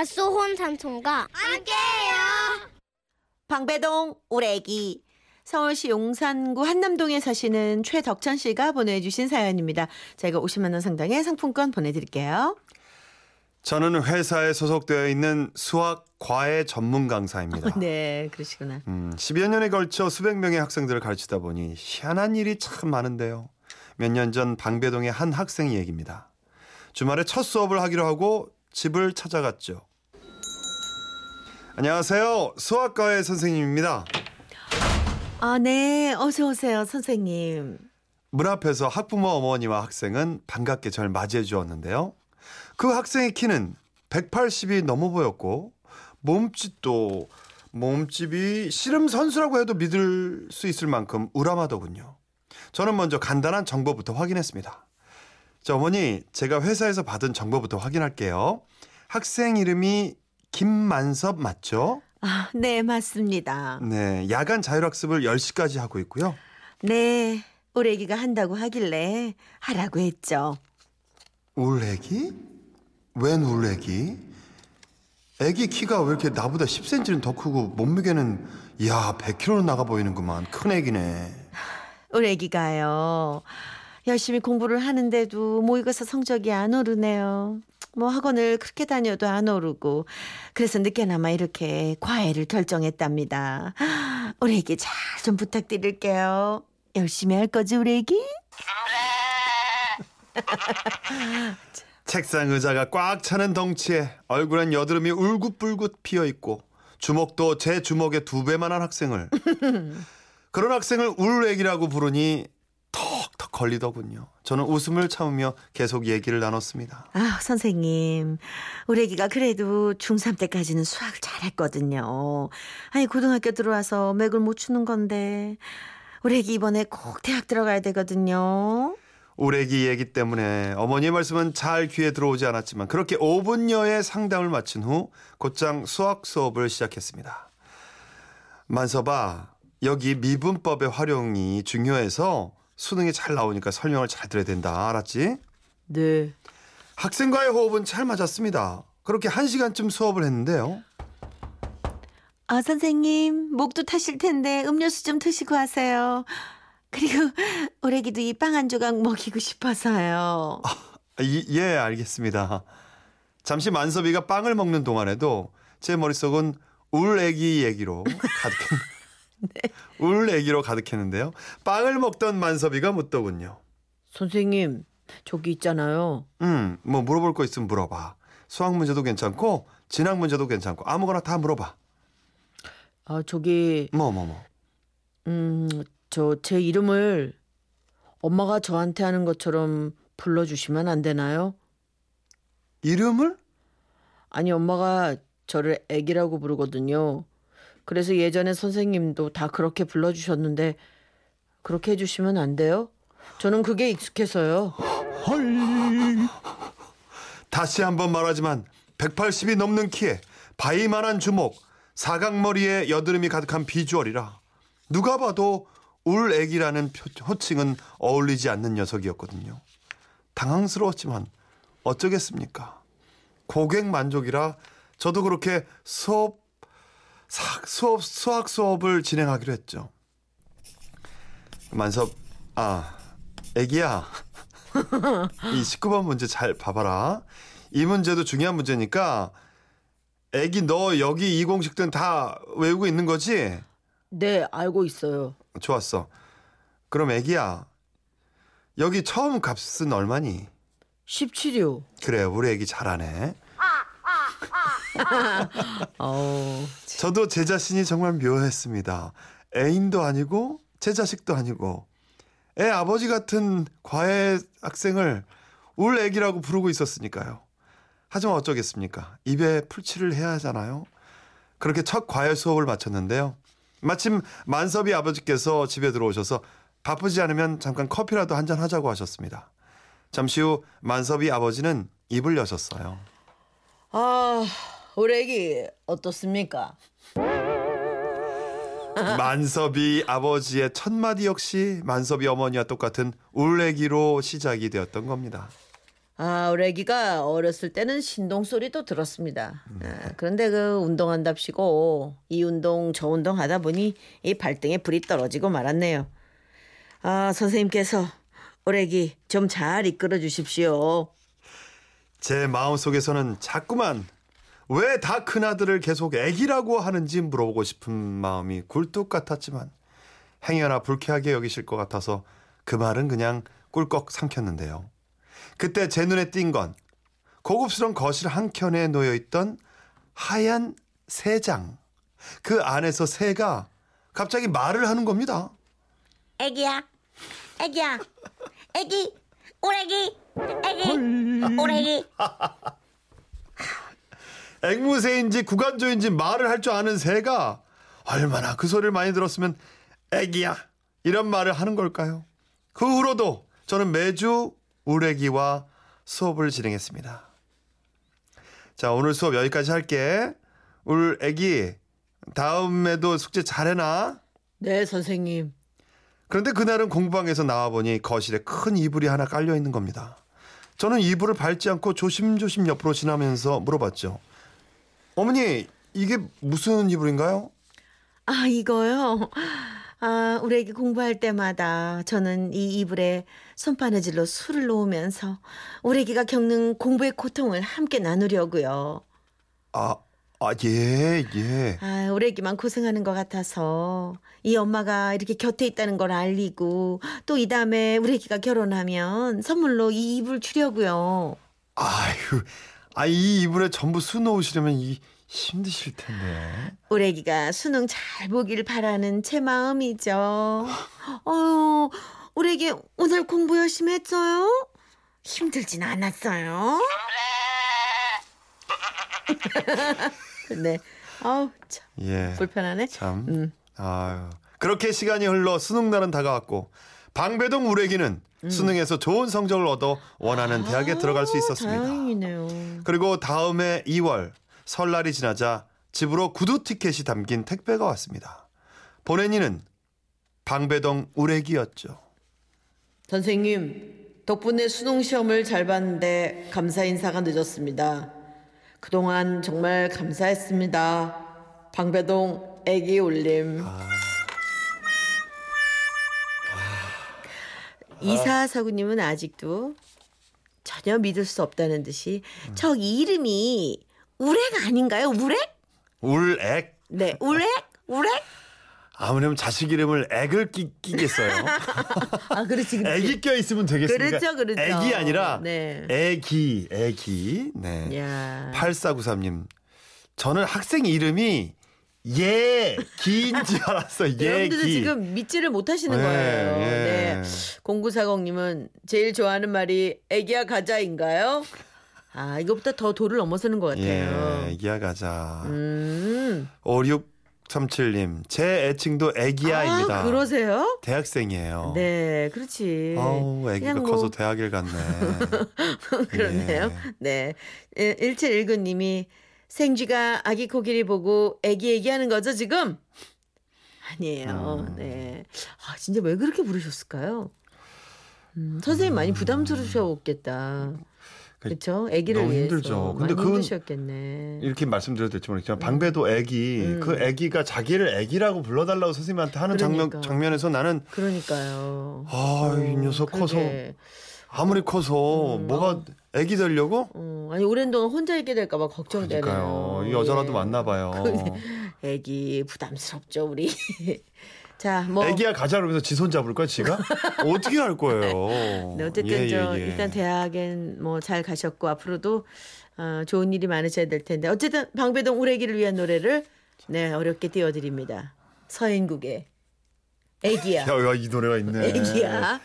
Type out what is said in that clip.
닷소혼 삼촌과 함께해요. 방배동 우레기 서울시 용산구 한남동에 사시는 최덕천 씨가 보내주신 사연입니다. 저희가 50만 원 상당의 상품권 보내드릴게요. 저는 회사에 소속되어 있는 수학 과외 전문 강사입니다. 네, 그러시구나. 음, 10여 년에 걸쳐 수백 명의 학생들을 가르치다 보니 희한한 일이 참 많은데요. 몇 년 전 방배동의 한 학생 얘기입니다. 주말에 첫 수업을 하기로 하고 집을 찾아갔죠. 안녕하세요. 수학과의 선생님입니다. 아, 네, 어서 오세요, 선생님. 문 앞에서 학부모 어머니와 학생은 반갑게 절 맞이해 주었는데요. 그 학생의 키는 180이 넘어 보였고 몸집도 몸집이 씨름 선수라고 해도 믿을 수 있을 만큼 우람하더군요. 저는 먼저 간단한 정보부터 확인했습니다. 저 어머니, 제가 회사에서 받은 정보부터 확인할게요. 학생 이름이 김만섭 맞죠? 아, 네, 맞습니다. 네, 야간 자율학습을 10시까지 하고 있고요. 네, 애기가 한다고 하길래 하라고 했죠. 울 애기? 웬 울 애기? 애기 키가 왜 이렇게 나보다 10cm는 더 크고 몸무게는 야 100kg는 나가 보이는구만 큰 애기네 우리 애기가요. 열심히 공부를 하는데도 모의고사 성적이 안 오르네요. 뭐 학원을 그렇게 다녀도 안 오르고 그래서 늦게나마 이렇게 과외를 결정했답니다. 우리 애기 잘 좀 부탁드릴게요. 열심히 할 거지 우리 애기? 책상 의자가 꽉 차는 덩치에 얼굴엔 여드름이 울긋불긋 피어 있고 주먹도 제 주먹의 두 배만한 학생을 그런 학생을 울 애기라고 부르니 걸리더군요 저는 웃음을 참으며 계속 얘기를 나눴습니다 아 선생님 우리 애기가 그래도 중3 때까지는 수학을 잘했거든요. 아니 고등학교 들어와서 맥을 못 추는 건데 우리 애기 이번에 꼭 대학 들어가야 되거든요. 우레기 얘기 때문에 어머니의 말씀은 잘 귀에 들어오지 않았지만 그렇게 5분여의 상담을 마친 후 곧장 수학 수업을 시작했습니다. 만서봐 여기 미분법의 활용이 중요해서 수능이 잘 나오니까 설명을 잘 들어야 된다 알았지? 네. 학생과의 호흡은 잘 맞았습니다. 그렇게 한 시간쯤 수업을 했는데요. 아 선생님 목도 타실 텐데 음료수 좀 드시고 하세요. 그리고 애기도 이 빵 한 조각 먹이고 싶어서요. 아, 이- 예, 알겠습니다. 잠시 만섭이가 빵을 먹는 동안에도 제 머릿속은 울 애기 얘기로 가득했 울 애기로 가득했는데요. 빵을 먹던 만섭이가 묻더군요. 선생님 저기 있잖아요. 음, 뭐 물어볼 거 있으면 물어봐. 수학 문제도 괜찮고 진학 문제도 괜찮고 아무거나 다 물어봐. 아 저기 뭐 뭐 뭐. 음저 제 이름을 엄마가 저한테 하는 것처럼 불러 주시면 안 되나요? 이름을? 아니 엄마가 저를 애기라고 부르거든요. 그래서 예전에 선생님도 다 그렇게 불러주셨는데 그렇게 해주시면 안 돼요? 저는 그게 익숙해서요. 다시 한번 말하지만 180이 넘는 키에 바위만한 주먹, 사각머리에 여드름이 가득한 비주얼이라 누가 봐도 울 애기라는 표- 호칭은 어울리지 않는 녀석이었거든요. 당황스러웠지만 어쩌겠습니까? 고객 만족이라 저도 그렇게 수업 사- 수업 수학 수업을 진행하기로 했죠. 만섭 아 애기야 이 19번 문제 잘 봐봐라. 이 문제도 중요한 문제니까 애기 너 여기 이 공식들은 다 외우고 있는 거지? 네, 알고 있어요. 좋았어. 그럼 애기야 여기 처음 값은 얼마니? 17요. 그래 우리 애기 잘하네. 어, 저도 제 자신이 정말 묘했습니다. 애인도 아니고 제 자식도 아니고 애 아버지 같은 과외 학생을 울 애기라고 부르고 있었으니까요. 하지만 어쩌겠습니까? 입에 풀칠을 해야 하잖아요. 그렇게 첫 과외 수업을 마쳤는데요. 마침 만섭이 아버지께서 집에 들어오셔서 바쁘지 않으면 잠깐 커피라도 한 잔 하자고 하셨습니다. 잠시 후 만섭이 아버지는 입을 여셨어요. 아, 우리 애기 어떻습니까? 만섭이 아버지의 첫 마디 역시 만섭이 어머니와 똑같은 울레기로 시작이 되었던 겁니다. 아, 우리 애기가 어렸을 때는 신동 소리도 들었습니다. 아, 그런데 그 운동한답시고 이 운동 저 운동 하다 보니 이 발등에 불이 떨어지고 말았네요. 아, 선생님께서 우리 애기 좀 잘 이끌어 주십시오. 제 마음속에서는 자꾸만 왜 다 큰아들을 계속 애기라고 하는지 물어보고 싶은 마음이 굴뚝 같았지만 행여나 불쾌하게 여기실 것 같아서 그 말은 그냥 꿀꺽 삼켰는데요. 그때 제 눈에 띈 건 고급스러운 거실 한켠에 놓여 있던 하얀 새장. 그 안에서 새가 갑자기 말을 하는 겁니다. 애기야, 애기야, 애기, 오래기, 애기, 오래기. 앵무새인지 구간조인지 말을 할 줄 아는 새가 얼마나 그 소리를 많이 들었으면 애기야 이런 말을 하는 걸까요? 그 후로도 저는 매주 우레기와 수업을 진행했습니다. 자 오늘 수업 여기까지 할게. 울 애기 다음에도 숙제 잘해놔. 네, 선생님. 그런데 그날은 공방에서 나와보니 거실에 큰 이불이 하나 깔려 있는 겁니다. 저는 이불을 밟지 않고 조심조심 옆으로 지나면서 물어봤죠. 어머니, 이게 무슨 이불인가요? 아, 이거요? 아, 우리 애기 공부할 때마다 저는 이 이불에 손바느질로 술을 놓으면서 우리 애기가 겪는 공부의 고통을 함께 나누려고요. 아, 아, 예, 예. 아, 우리 애기만 고생하는 것 같아서 이 엄마가 이렇게 곁에 있다는 걸 알리고 또 이 다음에 우리 애기가 결혼하면 선물로 이 이불 주려고요. 아유, 아, 이 이불에 전부 수 놓으시려면 이 힘드실 텐데. 우리 애기가 수능 잘 보길 바라는 제 마음이죠. 어, 우리 애기 오늘 공부 열심히 했어요? 힘들진 않았어요. 네. 아우, 참 예. 불편하네. 참. 음. 아유. 그렇게 시간이 흘러 수능 날은 다가왔고 방배동 우레기는 수능에서 좋은 성적을 얻어 원하는 대학에 들어갈 수 있었습니다. 음. 다행이네요. 그리고 다음해 2월 설날이 지나자 집으로 구두 티켓이 담긴 택배가 왔습니다. 보낸 이는 방배동 우레기였죠. 선생님, 덕분에 수능 시험을 잘 봤는데 감사 인사가 늦었습니다. 그동안 정말 감사했습니다. 방배동 애기 올림. 이사 사구님은 아직도 전혀 믿을 수 없다는 듯이 저 이름이 우렉 아닌가요? 우렉? 울액. 네, 우렉? 우렉? 아무렴 자식 이름을 액을 끼, 끼겠어요. 아, 그렇지. 그렇지. 애기 껴 있으면 되겠습니까? 그렇죠, 그렇죠. 애기 아니라 네. 애기, 애기. 네. 야. 8493님. 저는 학생 이름이 예, 기인지 알았어요. 예, 여러분들도 기. 지금 믿지를 못하시는 네, 거예요. 예. 네. 0940님은 제일 좋아하는 말이 애기야 가자인가요? 아, 이거보다 더 도를 넘어서는 것 같아요. 예, 애기야 가자. 음. 5637님. 제 애칭도 애기야입니다. 아, 그러세요? 대학생이에요. 네, 그렇지. 아우, 애기가 그냥 커서 뭐 대학을 갔네. 그렇네요. 예. 네. 1719님이 생쥐가 아기 코끼리 보고 애기 애기하는 거죠, 지금? 아니에요. 음. 네. 아, 진짜 왜 그렇게 부르셨을까요? 음, 선생님 많이 부담스러우셨겠다. 그렇죠? 아기를 너무 위해서 힘들죠. 많이 근데 그건 힘드셨겠네. 이렇게 말씀드려도 될지 모르겠지만 방배도 애기 음. 그 애기가 자기를 애기라고 불러달라고 선생님한테 하는 장면 그러니까. 장면에서 나는 그러니까요. 아이 녀석 커서. 아무리 커서 음, 뭐가 애기 되려고 어, 아니 오랜 동안 혼자 있게 될까봐 걱정되네요. 그러니까요 이 여자라도 예. 만나 봐요 애기 부담스럽죠 우리. 자, 뭐 애기야 가자 그러면서 지 손 잡을 거야 지가 어떻게 할 거예요 네, 어쨌든 예, 저 예, 예. 일단 대학엔 뭐 잘 가셨고 앞으로도 어, 좋은 일이 많으셔야 될 텐데 어쨌든 방배동 우레기를 위한 노래를 네 어렵게 띄워드립니다. 서인국의 애기야, 야, 야, 이 노래가 있네 애기야.